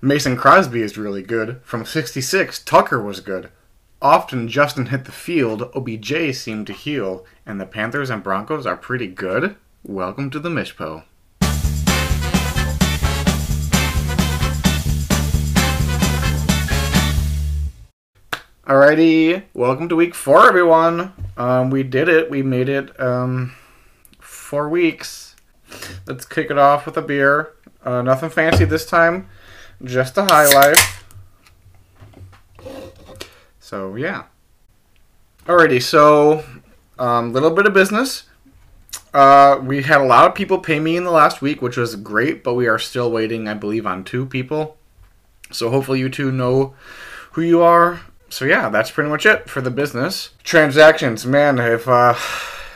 Mason Crosby is really good. From 66, Tucker was good. Often Justin hit the field, OBJ seemed to heal, and the Panthers and Broncos are pretty good. Welcome to the Mishpo. Alrighty, welcome to week four, everyone. Um, we did it. We made it um, four weeks. Let's kick it off with a beer. Uh, nothing fancy this time, just a high life. So yeah. Alrighty, so um, little bit of business. Uh, we had a lot of people pay me in the last week, which was great, but we are still waiting, I believe, on two people. So hopefully you two know who you are. So yeah, that's pretty much it for the business. Transactions, man, if uh,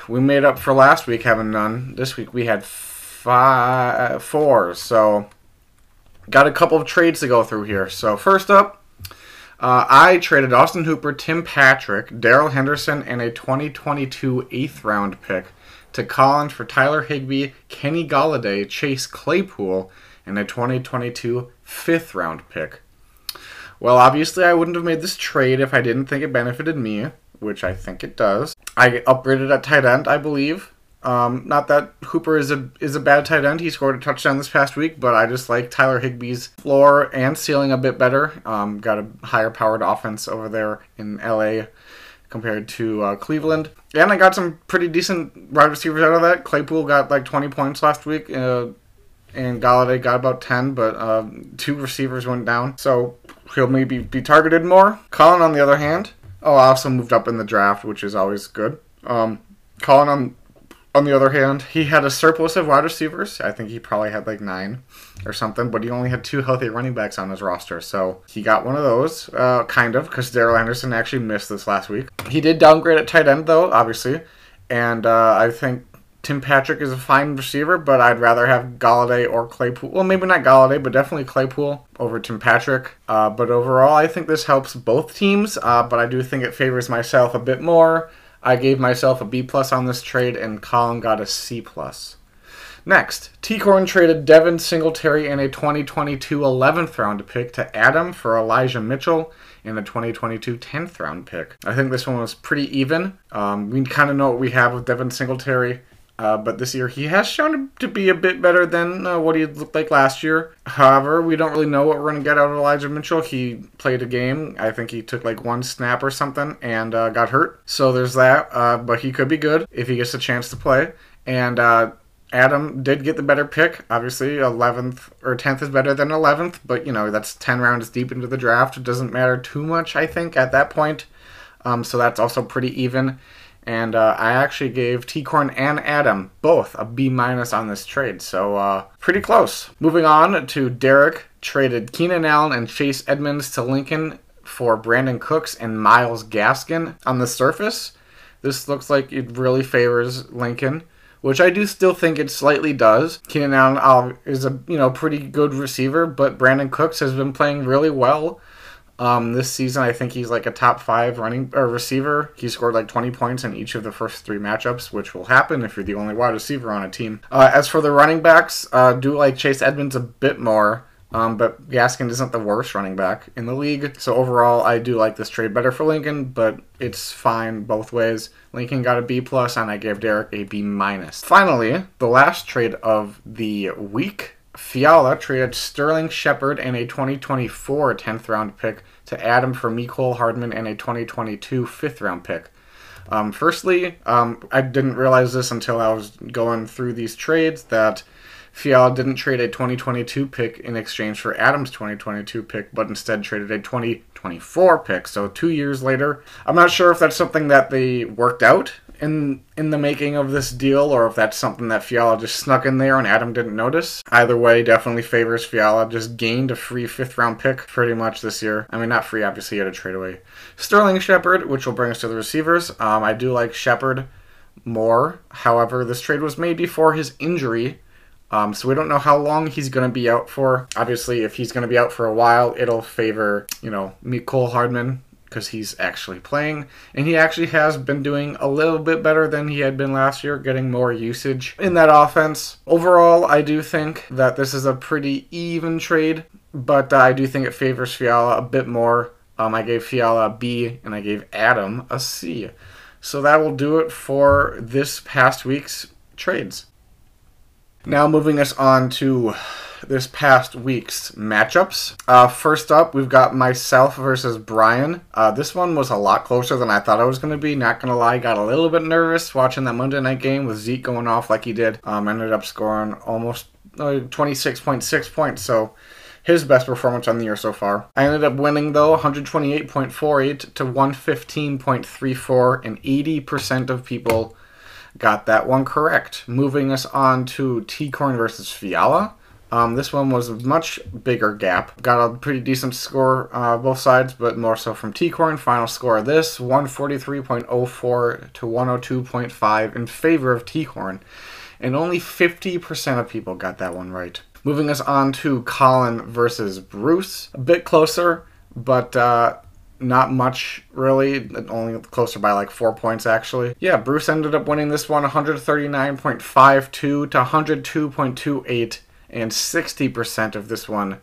we made up for last week having none, this week we had five, four. So got a couple of trades to go through here. So first up, uh, I traded Austin Hooper, Tim Patrick, Darrell Henderson, and a 2022 eighth round pick to Collins for Tyler Higbee, Kenny Golladay, Chase Claypool, and a 2022 fifth round pick. Well, obviously, I wouldn't have made this trade if I didn't think it benefited me, which I think it does. I upgraded at tight end, I believe. Um, not that Hooper is a is a bad tight end. He scored a touchdown this past week, but I just like Tyler Higbee's floor and ceiling a bit better. Um, got a higher powered offense over there in LA compared to uh, Cleveland. And I got some pretty decent wide receivers out of that. Claypool got like 20 points last week, uh, and Golladay got about 10, but uh, two receivers went down. So he'll maybe be targeted more. Colin, on the other hand, oh, I also moved up in the draft, which is always good. Um, Colin, on on the other hand, he had a surplus of wide receivers. I think he probably had like nine or something, but he only had two healthy running backs on his roster. So he got one of those, uh, kind of, because Daryl Anderson actually missed this last week. He did downgrade at tight end, though, obviously. And uh, I think Tim Patrick is a fine receiver, but I'd rather have Golladay or Claypool. Well, maybe not Golladay, but definitely Claypool over Tim Patrick. Uh, but overall, I think this helps both teams, uh, but I do think it favors myself a bit more. I gave myself a B plus on this trade, and Colin got a C plus. Next, T Corn traded Devin Singletary and a 2022 11th round pick to Adam for Elijah Mitchell and a 2022 10th round pick. I think this one was pretty even. Um, we kind of know what we have with Devin Singletary. Uh, but this year he has shown to be a bit better than uh, what he looked like last year. However, we don't really know what we're going to get out of Elijah Mitchell. He played a game. I think he took like one snap or something and uh, got hurt. So there's that. Uh, but he could be good if he gets a chance to play. And uh, Adam did get the better pick. Obviously, 11th or 10th is better than 11th. But, you know, that's 10 rounds deep into the draft. It doesn't matter too much, I think, at that point. Um, so that's also pretty even. And uh, I actually gave T-Corn and Adam both a B minus on this trade, so uh, pretty close. Moving on to Derek, traded Keenan Allen and Chase Edmonds to Lincoln for Brandin Cooks and Myles Gaskin. On the surface, this looks like it really favors Lincoln, which I do still think it slightly does. Keenan Allen uh, is a you know pretty good receiver, but Brandin Cooks has been playing really well. Um, this season, I think he's like a top five running or receiver. He scored like 20 points in each of the first three matchups, which will happen if you're the only wide receiver on a team. Uh, as for the running backs, uh, do like Chase Edmonds a bit more. Um, but Gaskin isn't the worst running back in the league. So overall, I do like this trade better for Lincoln, but it's fine both ways. Lincoln got a B plus, and I gave Derek a B minus. Finally, the last trade of the week. Fiala traded Sterling Shepard and a 2024 10th round pick to Adam for Mecole Hardman and a 2022 fifth round pick. Um, firstly, um, I didn't realize this until I was going through these trades that Fiala didn't trade a 2022 pick in exchange for Adams' 2022 pick, but instead traded a 2024 pick. So two years later, I'm not sure if that's something that they worked out in in the making of this deal, or if that's something that Fiala just snuck in there and Adam didn't notice. Either way, definitely favors Fiala. Just gained a free fifth round pick pretty much this year. I mean, not free, obviously, he had a trade away. Sterling Shepard, which will bring us to the receivers. Um, I do like Shepard more. However, this trade was made before his injury. Um, so we don't know how long he's going to be out for. Obviously, if he's going to be out for a while, it'll favor, you know, Mecole Hardman because he's actually playing. And he actually has been doing a little bit better than he had been last year, getting more usage in that offense. Overall, I do think that this is a pretty even trade. but uh, I do think it favors Fiala a bit more. Um, I gave Fiala a B, and I gave Adam a C. So that will do it for this past week's trades. Now moving us on to this past week's matchups. Uh, first up, we've got myself versus Brian. Uh, this one was a lot closer than I thought it was going to be. Not going to lie, got a little bit nervous watching that Monday night game with Zeke going off like he did. Um, ended up scoring almost uh, 26.6 points, so his best performance on the year so far. I ended up winning though 128.48 to 115.34, and 80% of people got that one correct. Moving us on to T Corn versus Fiala. Um, this one was a much bigger gap. Got a pretty decent score uh, both sides, but more so from T-Corn. Final score of this 143.04 to 102.5 in favor of T-Corn. And only 50% of people got that one right. Moving us on to Colin versus Bruce. A bit closer, but uh, not much really. Only closer by like four points actually. Yeah, Bruce ended up winning this one 139.52 to 102.28 and 60% of this one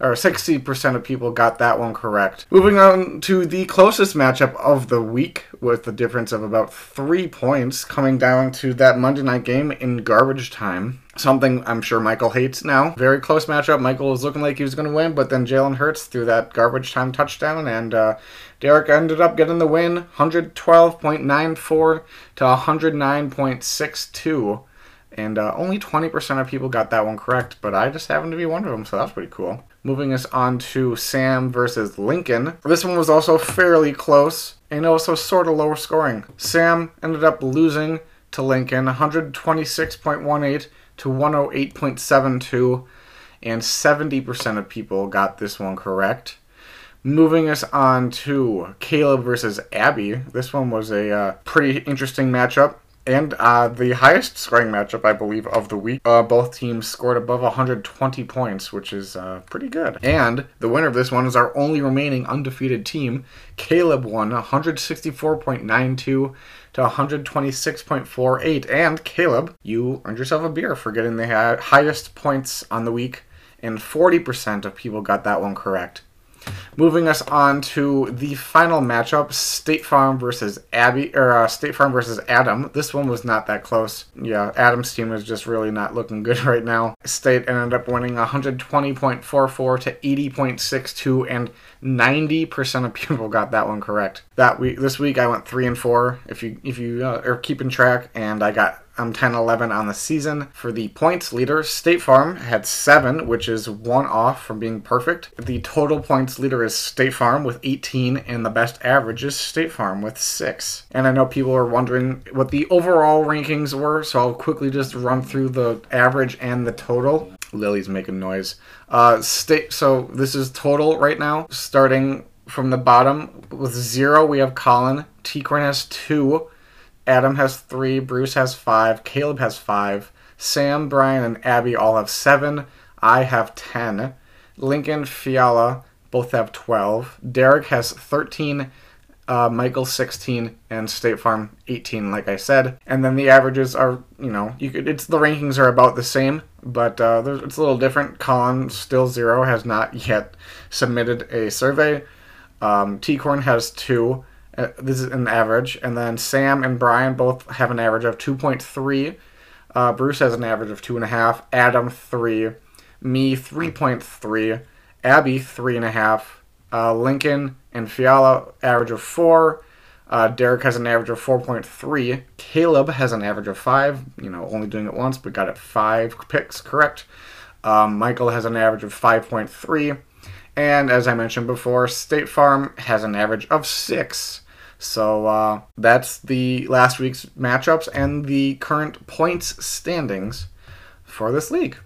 or 60% of people got that one correct. Moving on to the closest matchup of the week with the difference of about three points coming down to that Monday night game in garbage time. Something I'm sure Michael hates now. Very close matchup. Michael was looking like he was going to win, but then Jalen Hurts threw that garbage time touchdown, and uh, Derek ended up getting the win 112.94 to 109.62 and uh, only 20% of people got that one correct, but I just happened to be one of them, so that's pretty cool. Moving us on to Sam versus Lincoln. This one was also fairly close and also sort of lower scoring. Sam ended up losing to Lincoln 126.18 to 108.72, and 70% of people got this one correct. Moving us on to Caleb versus Abby. This one was a uh, pretty interesting matchup and uh, the highest scoring matchup, I believe, of the week. Uh, both teams scored above 120 points, which is uh, pretty good. And the winner of this one is our only remaining undefeated team. Caleb won 164.92 to 126.48. And Caleb, you earned yourself a beer for getting the highest points on the week, and 40% of people got that one correct. Moving us on to the final matchup: State Farm versus Abby, or uh, State Farm versus Adam. This one was not that close. Yeah, Adam's team is just really not looking good right now. State ended up winning 120.44 to 80.62, and 90% of people got that one correct. That week, this week, I went three and four. If you if you uh, are keeping track, and I got I'm 10 11 on the season. For the points leader, State Farm had seven, which is one off from being perfect. The total points leader is State Farm with 18, and the best average is State Farm with six. And I know people are wondering what the overall rankings were, so I'll quickly just run through the average and the total. Lily's making noise. Uh, state. So this is total right now, starting from the bottom with zero. We have Colin. T Corn has two. Adam has three, Bruce has five, Caleb has five, Sam, Brian, and Abby all have seven. I have ten. Lincoln, Fiala both have 12. Derek has 13, uh, Michael 16, and State Farm 18, like I said. And then the averages are, you know, you could, it's the rankings are about the same, but uh, it's a little different. Colin still zero has not yet submitted a survey. Um, T Corn has two. Uh, this is an average. And then Sam and Brian both have an average of 2.3. Uh, Bruce has an average of 2.5. Adam, 3. Me, 3.3. Abby, 3.5. Uh, Lincoln and Fiala, average of 4. Uh, Derek has an average of 4.3. Caleb has an average of 5. You know, only doing it once, but got it 5 picks correct. Um, Michael has an average of 5.3. And as I mentioned before, State Farm has an average of 6. So uh, that's the last week's matchups and the current points standings for this league.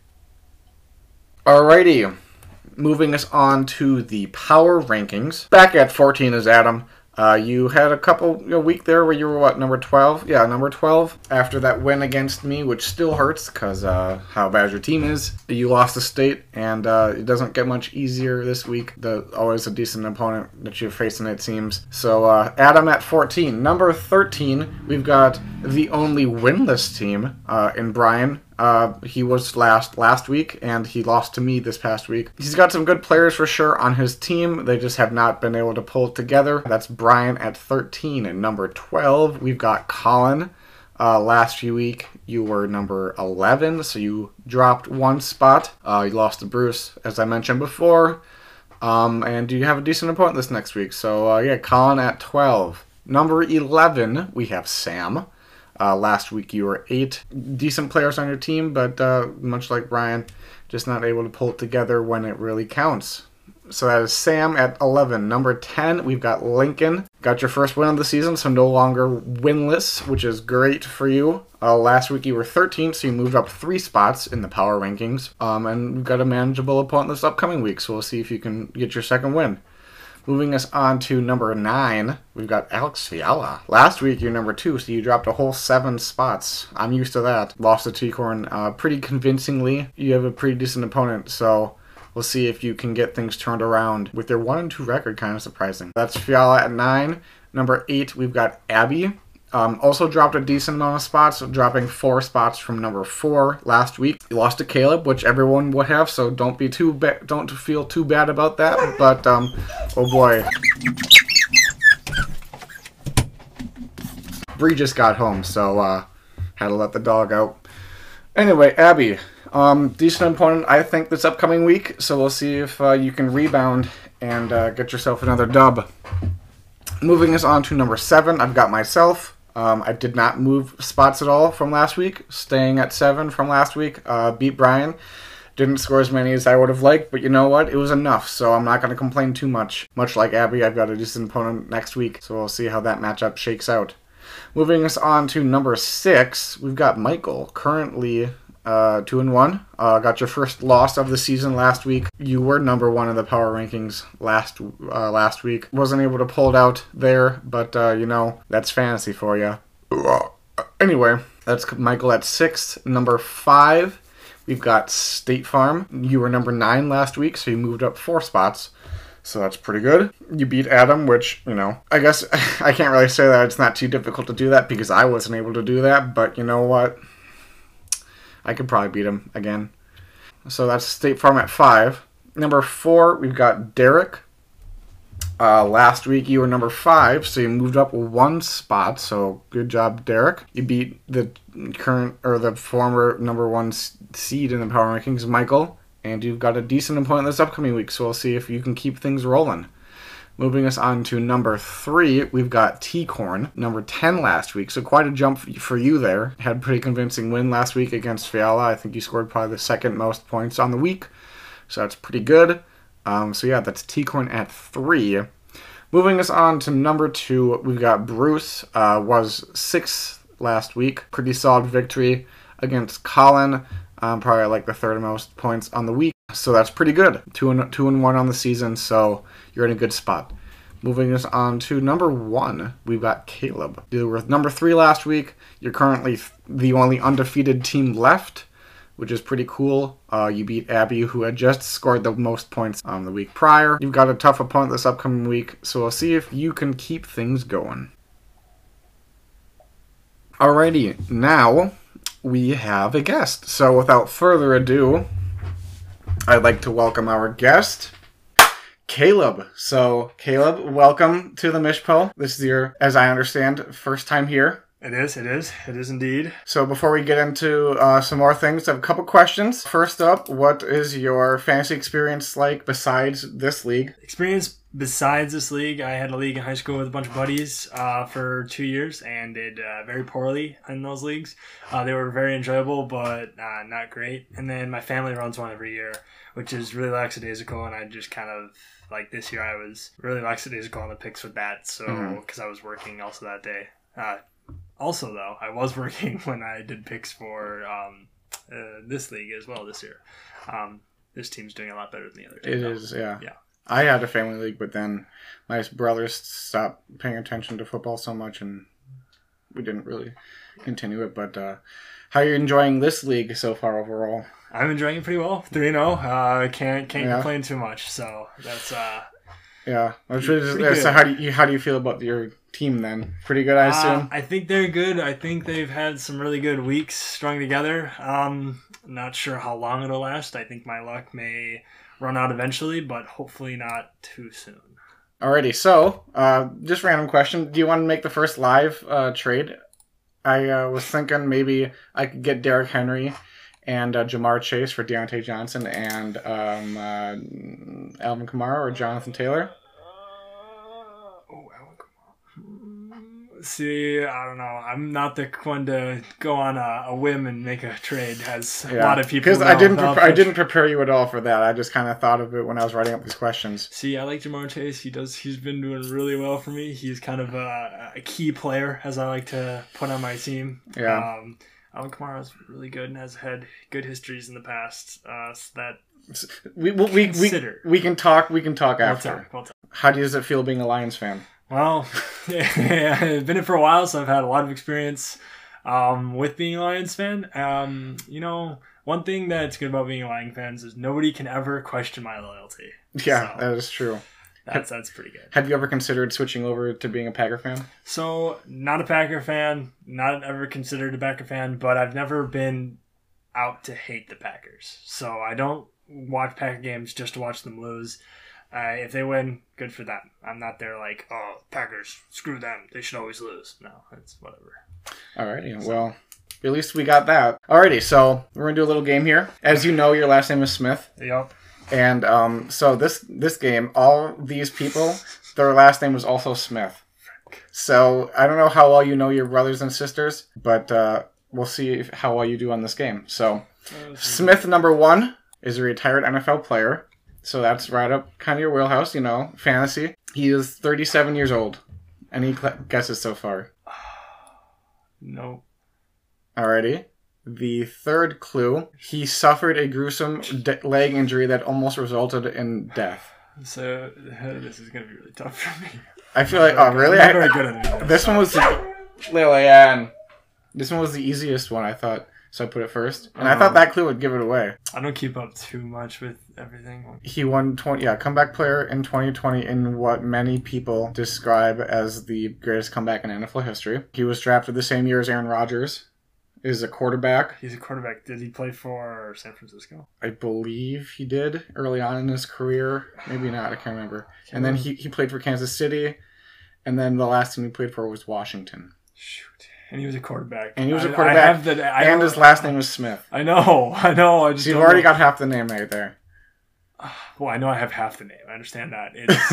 Alrighty, moving us on to the power rankings. Back at 14 is Adam. Uh, you had a couple a week there where you were what number twelve? Yeah, number twelve. After that win against me, which still hurts because uh, how bad your team is. You lost the state, and uh, it doesn't get much easier this week. The always a decent opponent that you're facing, it seems. So uh, Adam at fourteen. Number thirteen, we've got the only winless team uh, in Brian Uh, he was last last week, and he lost to me this past week. He's got some good players for sure on his team. They just have not been able to pull it together. That's Brian at 13. And number 12, we've got Colin. Uh, last week, you were number 11, so you dropped one spot. Uh, you lost to Bruce, as I mentioned before. Um, and you have a decent opponent this next week. So, uh, yeah, Colin at 12. Number 11, we have Sam. Uh, last week you were eight decent players on your team, but uh, much like Brian, just not able to pull it together when it really counts. So that is Sam at 11. Number 10, we've got Lincoln. Got your first win of the season, so no longer winless, which is great for you. Uh, last week you were 13, so you moved up three spots in the power rankings. Um, and we've got a manageable opponent this upcoming week, so we'll see if you can get your second win. Moving us on to number nine, we've got Alex Fiala. Last week you're number two, so you dropped a whole seven spots. I'm used to that. Lost to T-Corn uh, pretty convincingly. You have a pretty decent opponent, so we'll see if you can get things turned around with their one and two record. Kind of surprising. That's Fiala at nine. Number eight, we've got Abby. Um, also dropped a decent amount of spots, dropping four spots from number four last week. You lost to Caleb, which everyone would have, so don't be too ba- don't feel too bad about that. But um, oh boy, Bree just got home, so uh, had to let the dog out. Anyway, Abby, um, decent opponent, I think, this upcoming week. So we'll see if uh, you can rebound and uh, get yourself another dub. Moving us on to number seven, I've got myself. Um, I did not move spots at all from last week, staying at seven from last week. Uh, beat Brian. Didn't score as many as I would have liked, but you know what? It was enough, so I'm not going to complain too much. Much like Abby, I've got a decent opponent next week, so we'll see how that matchup shakes out. Moving us on to number six, we've got Michael, currently uh, two and one. Uh, got your first loss of the season last week. You were number one in the power rankings last uh, last week. Wasn't able to pull it out there, but uh, you know that's fantasy for you. Anyway, that's Michael at six. Number five, we've got State Farm. You were number nine last week, so you moved up four spots. So that's pretty good. You beat Adam, which, you know, I guess I can't really say that it's not too difficult to do that because I wasn't able to do that, but you know what? I could probably beat him again. So that's State Farm at five. Number four, we've got Derek. Uh, last week you were number five, so you moved up one spot. So good job, Derek. You beat the current or the former number one seed in the power rankings, Michael, and you've got a decent opponent this upcoming week. So we'll see if you can keep things rolling. Moving us on to number three, we've got T-Corn, number 10 last week. So quite a jump for you there. Had a pretty convincing win last week against Fiala. I think you scored probably the second most points on the week. So that's pretty good. Um, so yeah, that's T-Corn at three. Moving us on to number two, we've got Bruce. Uh, was sixth last week. Pretty solid victory against Colin. Um, probably like the third most points on the week. So that's pretty good. Two and two and one on the season. So you're in a good spot. Moving us on to number one, we've got Caleb. You were number three last week. You're currently the only undefeated team left, which is pretty cool. Uh, you beat Abby, who had just scored the most points um, the week prior. You've got a tough opponent this upcoming week, so we'll see if you can keep things going. Alrighty, now we have a guest. So without further ado, I'd like to welcome our guest. Caleb. So, Caleb, welcome to the Mishpo. This is your, as I understand, first time here. It is, it is, it is indeed. So, before we get into uh, some more things, I have a couple questions. First up, what is your fantasy experience like besides this league? Experience besides this league, I had a league in high school with a bunch of buddies uh, for two years and did uh, very poorly in those leagues. Uh, they were very enjoyable, but uh, not great. And then my family runs one every year, which is really lackadaisical, and I just kind of like this year I was really lackadaisical on the picks with that. So because mm-hmm. I was working also that day. Uh, also though, I was working when I did picks for um, uh, this league as well this year. Um, this team's doing a lot better than the other team. It is, yeah. Yeah. I had a family league, but then my brothers stopped paying attention to football so much, and we didn't really continue it. But uh, how are you enjoying this league so far overall? I'm enjoying it pretty well. Three zero. Oh. Uh, can't can't yeah. complain too much. So that's uh, Yeah. Pretty is, good. so how do you how do you feel about your team then? Pretty good, I Uh, assume. I think they're good. I think they've had some really good weeks strung together. Um, not sure how long it'll last. I think my luck may run out eventually, but hopefully not too soon. Alrighty, so uh, just random question: Do you want to make the first live uh, trade? I uh, was thinking maybe I could get Derrick Henry and uh, Ja'Marr Chase for Diontae Johnson and um, uh, Alvin Kamara or Jonathan Taylor. Oh, Alan Kamara. See, I don't know. I'm not the one to go on a, a whim and make a trade, as a lot of people. because I didn't prepare, I didn't prepare you at all for that. I just kind of thought of it when I was writing up these questions. See, I like Ja'Marr Chase. He does. He's been doing really well for me. He's kind of a, a key player, as I like to put on my team. Yeah. Um, Alvin is really good and has had good histories in the past. Uh, so that We we, we, we, we can talk. We can talk we'll after. talk. We'll talk. How does it feel being a Lions fan? Well, I've been in for a while, so I've had a lot of experience um, with being a Lions fan. Um, you know, one thing that's good about being a Lions fan is nobody can ever question my loyalty. Yeah, So- that is true. That's that's pretty good. Have you ever considered switching over to being a Packer fan? So, not a Packer fan, not ever considered a Packer fan, but I've never been out to hate the Packers. So, I don't watch Packer games just to watch them lose. Uh, if they win, good for them. I'm not there like, oh, Packers, screw them. They should always lose. No, it's whatever. Alrighty, well, at least we got that. Alrighty, so we're gonna do a little game here. As you know, your last name is Smith, Yep. and um, so this this game, all these people, their last name was also Smith. So I don't know how well you know your brothers and sisters, but uh, we'll see if, how well you do on this game. So Smith number one is a retired NFL player, so that's right up kind of your wheelhouse, you know, fantasy. He is 37 years old. Any cl- guesses so far? No. Alrighty. The third clue, he suffered a gruesome de- leg injury that almost resulted in death. So, this is going to be really tough for me. I feel like, oh really? I'm not very good at it. this one was the, Lillian. This one was the easiest one, I thought. So I put it first, and I thought Um, that clue would give it away. I don't keep up too much with everything. He won 20, yeah, comeback player in 2020 in what many people describe as the greatest comeback in NFL history. He was drafted the same year as Aaron Rodgers. Is a quarterback. He's a quarterback. Did he play for San Francisco? I believe he did early on in his career. Maybe not. I can't remember. And then he, he played for Kansas City. And then the last team he played for was Washington. Shoot. And he was a quarterback. And he was a quarterback, have the- I and his last name was Smith. I know. I know. I just So you've already know. got half the name right there. Well, I know I have half the name. I understand that. It's.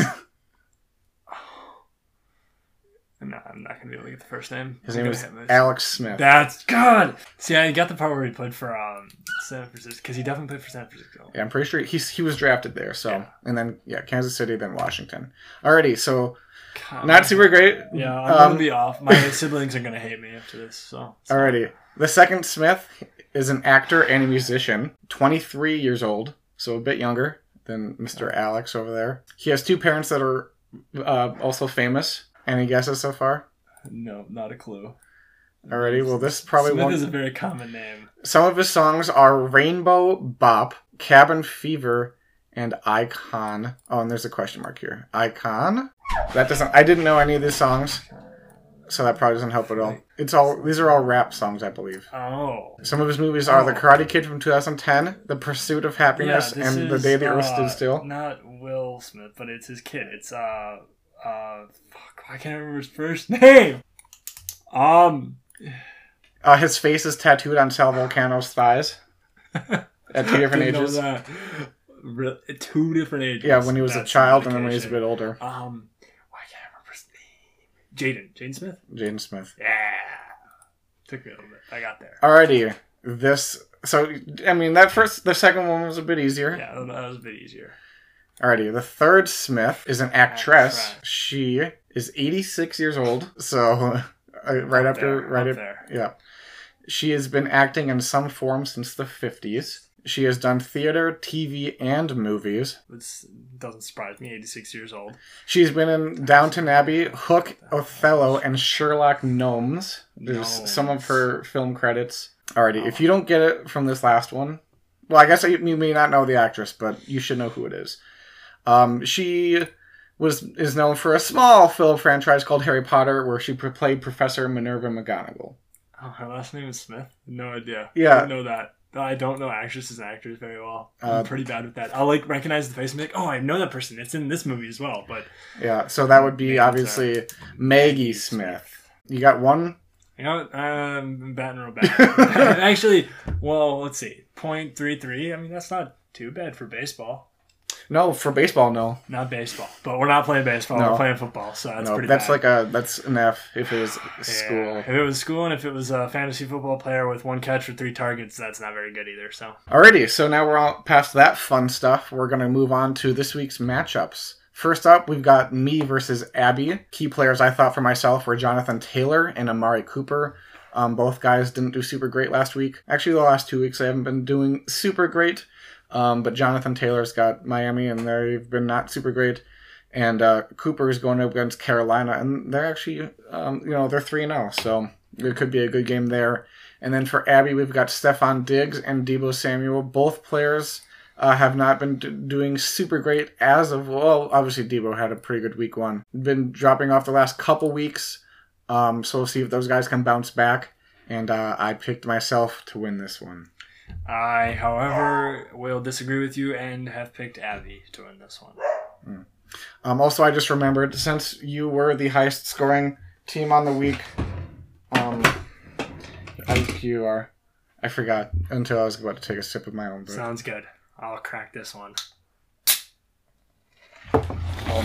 no, I'm not gonna be able to get the first name. His I'm name was. Alex Smith. That's good. See, I got the part where he played for um San Francisco because he definitely played for San Francisco. Yeah, I'm pretty sure he's, he was drafted there. So Yeah. And then, yeah, Kansas City, then Washington. Alrighty, so God. not super great. Yeah, I'm Um, gonna be off. My siblings are gonna hate me after this. So. Alrighty. The second Smith is an actor and a musician, 23 years old, so a bit younger than Mr. Alex over there. He has two parents that are uh, also famous. Any guesses so far? No, not a clue. Alrighty, well, this probably Smith won't. is a very common name. Some of his songs are Rainbow Bop, Cabin Fever, and Icon. Oh, and there's a question mark here. Icon? That doesn't. I didn't know any of these songs, so that probably doesn't help at all. It's all. These are all rap songs, I believe. Oh. Some of his movies are The Oh. Karate Kid from 2010, The Pursuit of Happiness, Yeah, and The Day the Earth uh, Stood Still. Not Will Smith, but it's his kid. It's uh uh fuck, why can't remember his first name? Um Uh, his face is tattooed on Sal Vulcano's thighs at two different ages. Re- two different ages. Yeah, when he was a child and then when he was a bit older. Um, why can't I remember his name? Jaden. Jaden Smith. Jaden Smith. Yeah. Took me a little bit. I got there. Alrighty, this. So I mean that first, the second one was a bit easier. Yeah, that was a bit easier. Alrighty, the third Smith is an actress. Actress. She is 86 years old. So uh, right Up after, there, right up af- there. yeah. She has been acting in some form since the 50s. She has done theater, TV, and movies. It doesn't surprise me. 86 years old. She's been in Downton Abbey, Hook, Othello, and Sherlock Gnomes. There's Gnomes. some of her film credits. Alrighty, if you don't get it from this last one, well, I guess you you may not know the actress, but you should know who it is. Um, she was is known for a small film franchise called Harry Potter, where she played Professor Minerva McGonagall. Oh, her last name is Smith. No idea. Yeah. I didn't know that. I don't know actresses and actors very well. I'm Uh, pretty bad with that. I'll like recognize the face and be like, oh, I know that person. It's in this movie as well. But Yeah, so that would be Maggie obviously Maggie Smith. You got one? you know, um, batting real bad. Actually, well, let's see, point three three. I mean, that's not too bad for baseball. No, for baseball, no. Not baseball, but we're not playing baseball. No. We're playing football, so that's no, pretty. that's bad. like a that's an F if it was Yeah. school. If it was school and if it was a fantasy football player with one catch for three targets, that's not very good either. So Alrighty, so now we're all past that fun stuff. We're gonna move on to this week's matchups. First up, we've got me versus Abby. Key players I thought for myself were Jonathan Taylor and Amari Cooper. Um, both guys didn't do super great last week. Actually, the last two weeks I haven't been doing super great. Um, but Jonathan Taylor's got Miami, and they've been not super great. And uh, Cooper is going up against Carolina, and they're actually, um, you know, they're three three zero, so it could be a good game there. And then for Abby, we've got Stefon Diggs and Deebo Samuel. Both players uh, have not been d- doing super great as of well. Obviously, Deebo had a pretty good week one. Been dropping off the last couple weeks, um, so we'll see if those guys can bounce back. And uh, I picked myself to win this one. I, however, will disagree with you and have picked Abby to win this one. Um, also, I just remembered since you were the highest scoring team on the week, um, IQR. I forgot until I was about to take a sip of my own. But, Sounds good. I'll crack this one. oh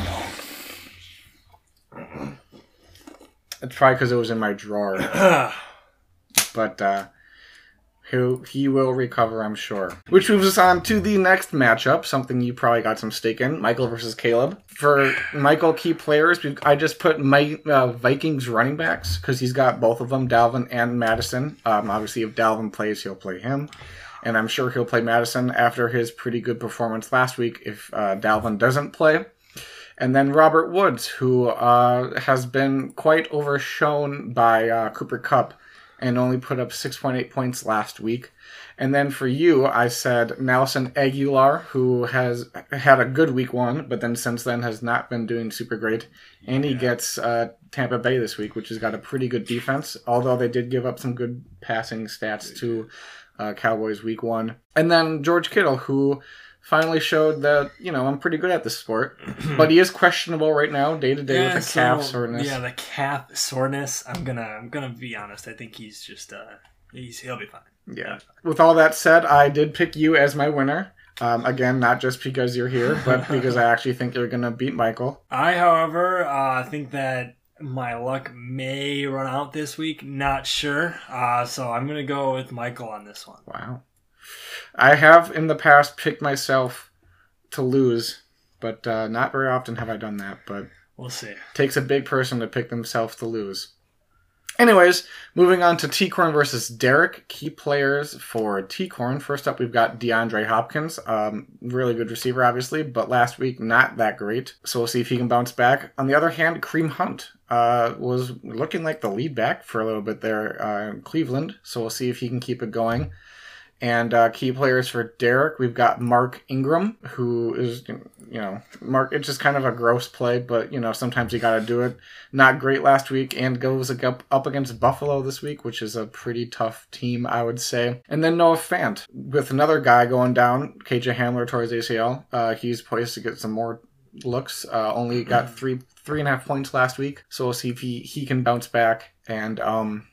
no. It's probably because it was in my drawer, but uh, he he will recover, I'm sure. Which moves us on to the next matchup, something you probably got some stake in: Michael versus Caleb. For Michael, key players, I just put my uh, Vikings running backs because he's got both of them, Dalvin and Mattison. Um, obviously, if Dalvin plays, he'll play him. And I'm sure he'll play Mattison after his pretty good performance last week if uh, Dalvin doesn't play. And then Robert Woods, who uh, has been quite overshown by uh, Cooper Kupp and only put up 6.8 points last week. And then for you, I said Nelson Agholor, who has had a good week one, but then since then has not been doing super great. And he gets uh, Tampa Bay this week, which has got a pretty good defense, although they did give up some good passing stats to uh, Cowboys week one. And then George Kittle, who finally showed that, you know, I'm pretty good at this sport, but he is questionable right now, day to day with a calf soreness. Yeah, the calf soreness. I'm gonna, I'm gonna be honest. I think he's just, uh, he's he'll be fine. Yeah. With all that said, I did pick you as my winner. Um, again, not just because you're here, but because I actually think you're going to beat Michael. I, however, uh, think that my luck may run out this week. Not sure. Uh, so I'm gonna go with Michael on this one. Wow. I have in the past picked myself to lose, but uh, not very often have I done that. But We'll see. takes a big person to pick themselves to lose. Anyways, moving on to T-Corn versus Derek. Key players for T-Corn. First up, we've got DeAndre Hopkins. Um, really good receiver, obviously, but last week, not that great. So we'll see if he can bounce back. On the other hand, Kareem Hunt uh, was looking like the lead back for a little bit there uh, in Cleveland. So we'll see if he can keep it going. And uh, key players for Derek, we've got Mark Ingram, who is, you know, Mark. It's just kind of a gross play, but you know, sometimes you got to do it. Not great last week, and goes up against Buffalo this week, which is a pretty tough team, I would say. And then Noah Fant with another guy going down, KJ Hamler towards ACL. Uh, he's poised to get some more looks. Uh, only got three three and a half points last week, so we'll see if he he can bounce back and um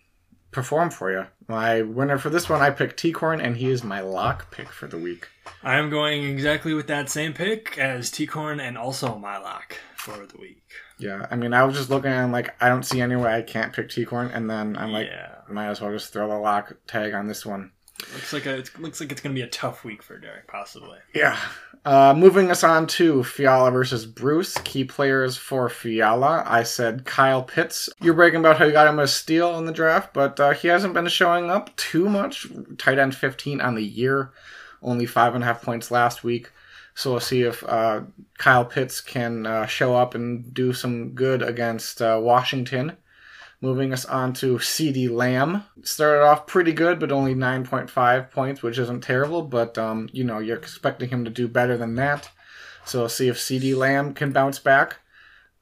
perform for you. My winner for this one, I picked T-Corn, and he is my lock pick for the week. I am going exactly with that same pick as T Corn and also my lock for the week. Yeah, I mean, I was just looking and like, I don't see any way I can't pick T-Corn, and then I'm like, yeah, might as well just throw the lock tag on this one. Looks like a, it looks like it's gonna be a tough week for Derek, possibly. Yeah. Uh, moving us on to Fiala versus Bruce. Key players for Fiala. I said Kyle Pitts. You're bragging about how you got him a steal in the draft, but uh, he hasn't been showing up too much. Tight end 15 on the year, only five and a half points last week. So we'll see if uh, Kyle Pitts can uh, show up and do some good against uh, Washington. Moving us on to CeeDee Lamb. Started off pretty good, but only 9.5 points, which isn't terrible, but um, you know, you're expecting him to do better than that. So we'll see if CeeDee Lamb can bounce back.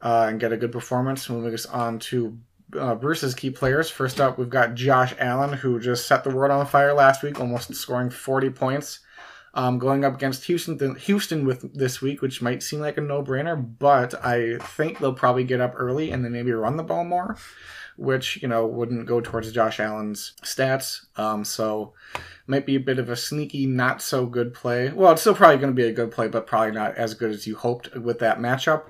uh, and get a good performance. Moving us on to uh, Bruce's key players. First up, we've got Josh Allen, who just set the world on fire last week, almost scoring 40 points. Um, going up against Houston, Houston with this week, which might seem like a no-brainer, but I think they'll probably get up early and then maybe run the ball more, which you know wouldn't go towards Josh Allen's stats. Um, so might be a bit of a sneaky, not so good play. Well, it's still probably going to be a good play, but probably not as good as you hoped with that matchup.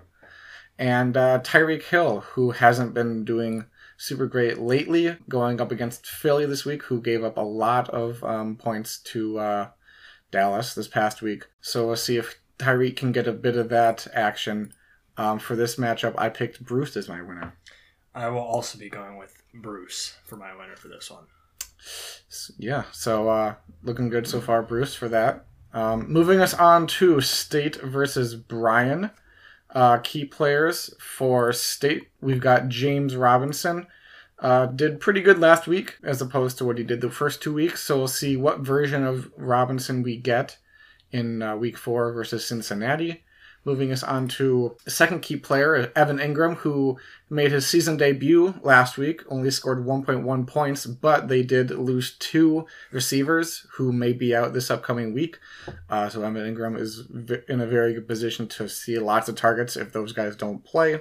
And uh, Tyreek Hill, who hasn't been doing super great lately, going up against Philly this week, who gave up a lot of um, points to uh, Dallas this past week. So we'll see if Tyreek can get a bit of that action. Um, for this matchup, I picked Bruce as my winner. I will also be going with Bruce for my winner for this one. Yeah, so uh, looking good so far, Bruce, for that. Um, moving us on to State versus Brian. Uh, key players for State, we've got James Robinson. Uh, did pretty good last week as opposed to what he did the first two weeks. So we'll see what version of Robinson we get in uh, week four versus Cincinnati. Moving us on to second key player, Evan Engram, who made his season debut last week, only scored 1.1 points, but they did lose two receivers who may be out this upcoming week. Uh, so Evan Engram is in a very good position to see lots of targets if those guys don't play.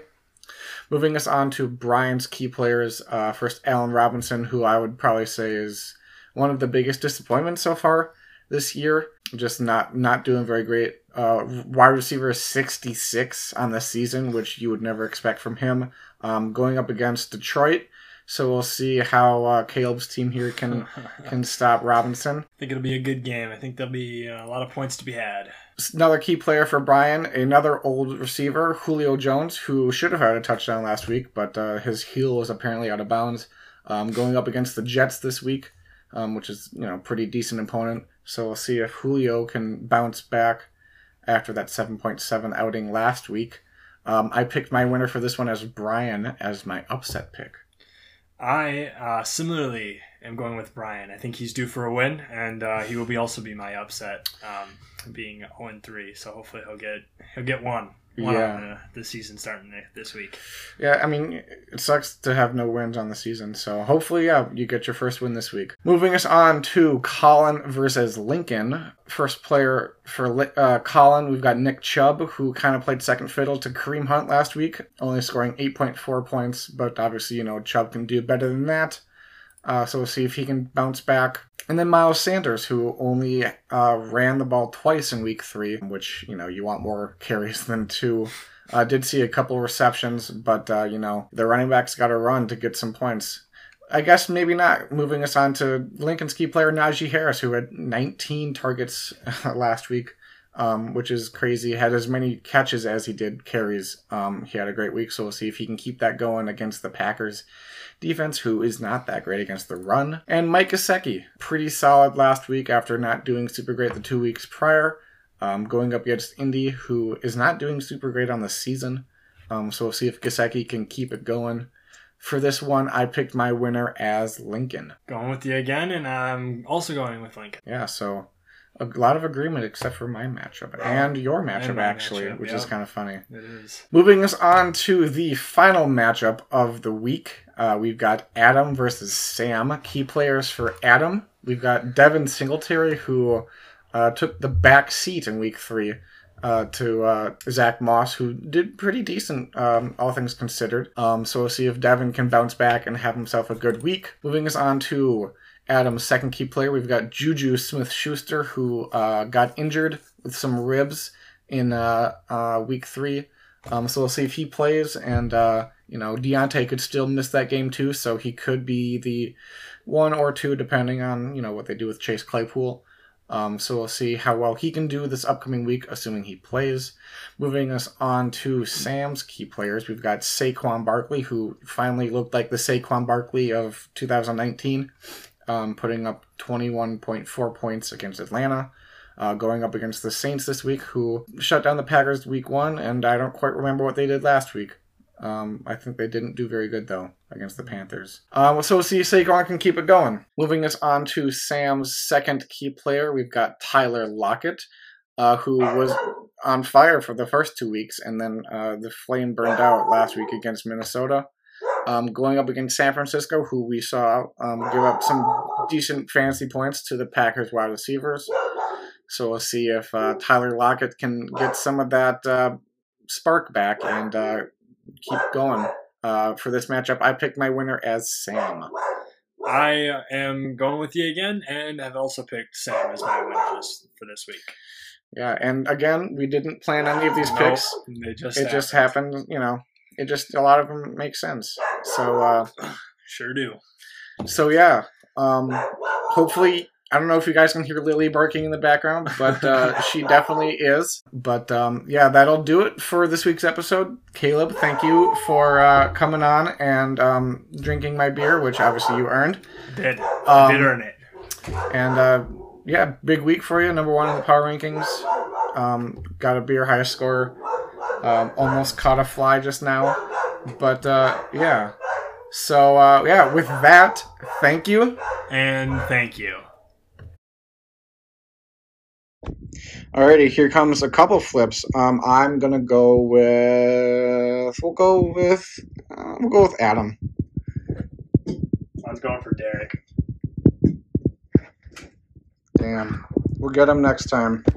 Moving us on to Brian's key players. Uh, first, Allen Robinson, who I would probably say is one of the biggest disappointments so far this year. Just not not doing very great. Uh, wide receiver 66 on the season, which you would never expect from him. Um, going up against Detroit. So we'll see how uh, Caleb's team here can can stop Robinson. I think it'll be a good game. I think there'll be uh, a lot of points to be had. Another key player for Brian, another old receiver, Julio Jones, who should have had a touchdown last week, but uh, his heel was apparently out of bounds. Um, going up against the Jets this week, um, which is you know pretty decent opponent. So we'll see if Julio can bounce back after that 7.7 outing last week. Um, I picked my winner for this one as Brian as my upset pick. I uh, similarly am going with Brian. I think he's due for a win, and uh, he will be also be my upset, um, being 0 3. So hopefully he'll get he'll get one one yeah. on the, the season starting this week. Yeah, I mean, it sucks to have no wins on the season. So hopefully, yeah, you get your first win this week. Moving us on to Colin versus Lincoln. First player for uh, Colin, we've got Nick Chubb, who kind of played second fiddle to Kareem Hunt last week, only scoring 8.4 points. But obviously, you know, Chubb can do better than that. Uh, so we'll see if he can bounce back. And then Miles Sanders, who only uh, ran the ball twice in week three, which, you know, you want more carries than two. Uh, did see a couple receptions, but, uh, you know, the running backs got to run to get some points. I guess maybe not. Moving us on to Lincoln's key player, Najee Harris, who had 19 targets last week um, which is crazy. Had as many catches as he did carries. Um, he had a great week, so we'll see if he can keep that going against the Packers defense, who is not that great against the run. And Mike Gesicki, pretty solid last week after not doing super great the two weeks prior. Um, going up against Indy, who is not doing super great on the season. Um, so we'll see if Gesicki can keep it going. For this one, I picked my winner as Lincoln. Going with you again, and I'm also going with Lincoln. Yeah, so a lot of agreement except for my matchup and your matchup and actually, matchup, which is kind of funny. It is. Moving us on to the final matchup of the week, uh, we've got Adam versus Sam. Key players for Adam, we've got Devin Singletary who uh, took the back seat in week three. Uh, to uh, Zach Moss, who did pretty decent, um, all things considered. Um, so we'll see if Devin can bounce back and have himself a good week. Moving us on to Adam's second key player, we've got Juju Smith Schuster, who uh, got injured with some ribs in uh, uh, week three. Um, so we'll see if he plays. And, uh, you know, Diontae could still miss that game too. So he could be the one or two, depending on, you know, what they do with Chase Claypool. Um, so we'll see how well he can do this upcoming week, assuming he plays. Moving us on to Sam's key players, we've got Saquon Barkley, who finally looked like the Saquon Barkley of 2019 um, putting up 21.4 points against Atlanta. Uh, going up against the Saints this week, who shut down the Packers week one, and I don't quite remember what they did last week. Um, I think they didn't do very good though against the Panthers. Um, so we'll see if Saquon can keep it going. Moving us on to Sam's second key player, we've got Tyler Lockett, uh, who was on fire for the first two weeks, and then uh, the flame burned out last week against Minnesota. Um, going up against San Francisco, who we saw um, give up some decent fantasy points to the Packers wide receivers. So we'll see if uh, Tyler Lockett can get some of that uh, spark back and uh, keep going. Uh, for this matchup, I picked my winner as Sam. I am going with you again, and I've also picked Sam as my winner this, for this week. Yeah, and again, we didn't plan any of these Nope, picks. they just It just happened, you know. It just a lot of them make sense. So, uh, Sure do. so yeah. Um, hopefully, I don't know if you guys can hear Lily barking in the background, but uh, she definitely is. But um, yeah, that'll do it for this week's episode. Caleb, thank you for uh, coming on and um, drinking my beer, which obviously you earned. Did Um, did earn it. And uh, yeah, big week for you. Number one in the power rankings. Um, got a beer high score. Um, almost caught a fly just now. But uh, yeah. So uh, yeah, with that, thank you. And thank you. Alrighty, here comes a couple flips. Um, I'm gonna go with. We'll go with. Uh, we'll go with Adam. I was going for Derek. Damn, we'll get him next time.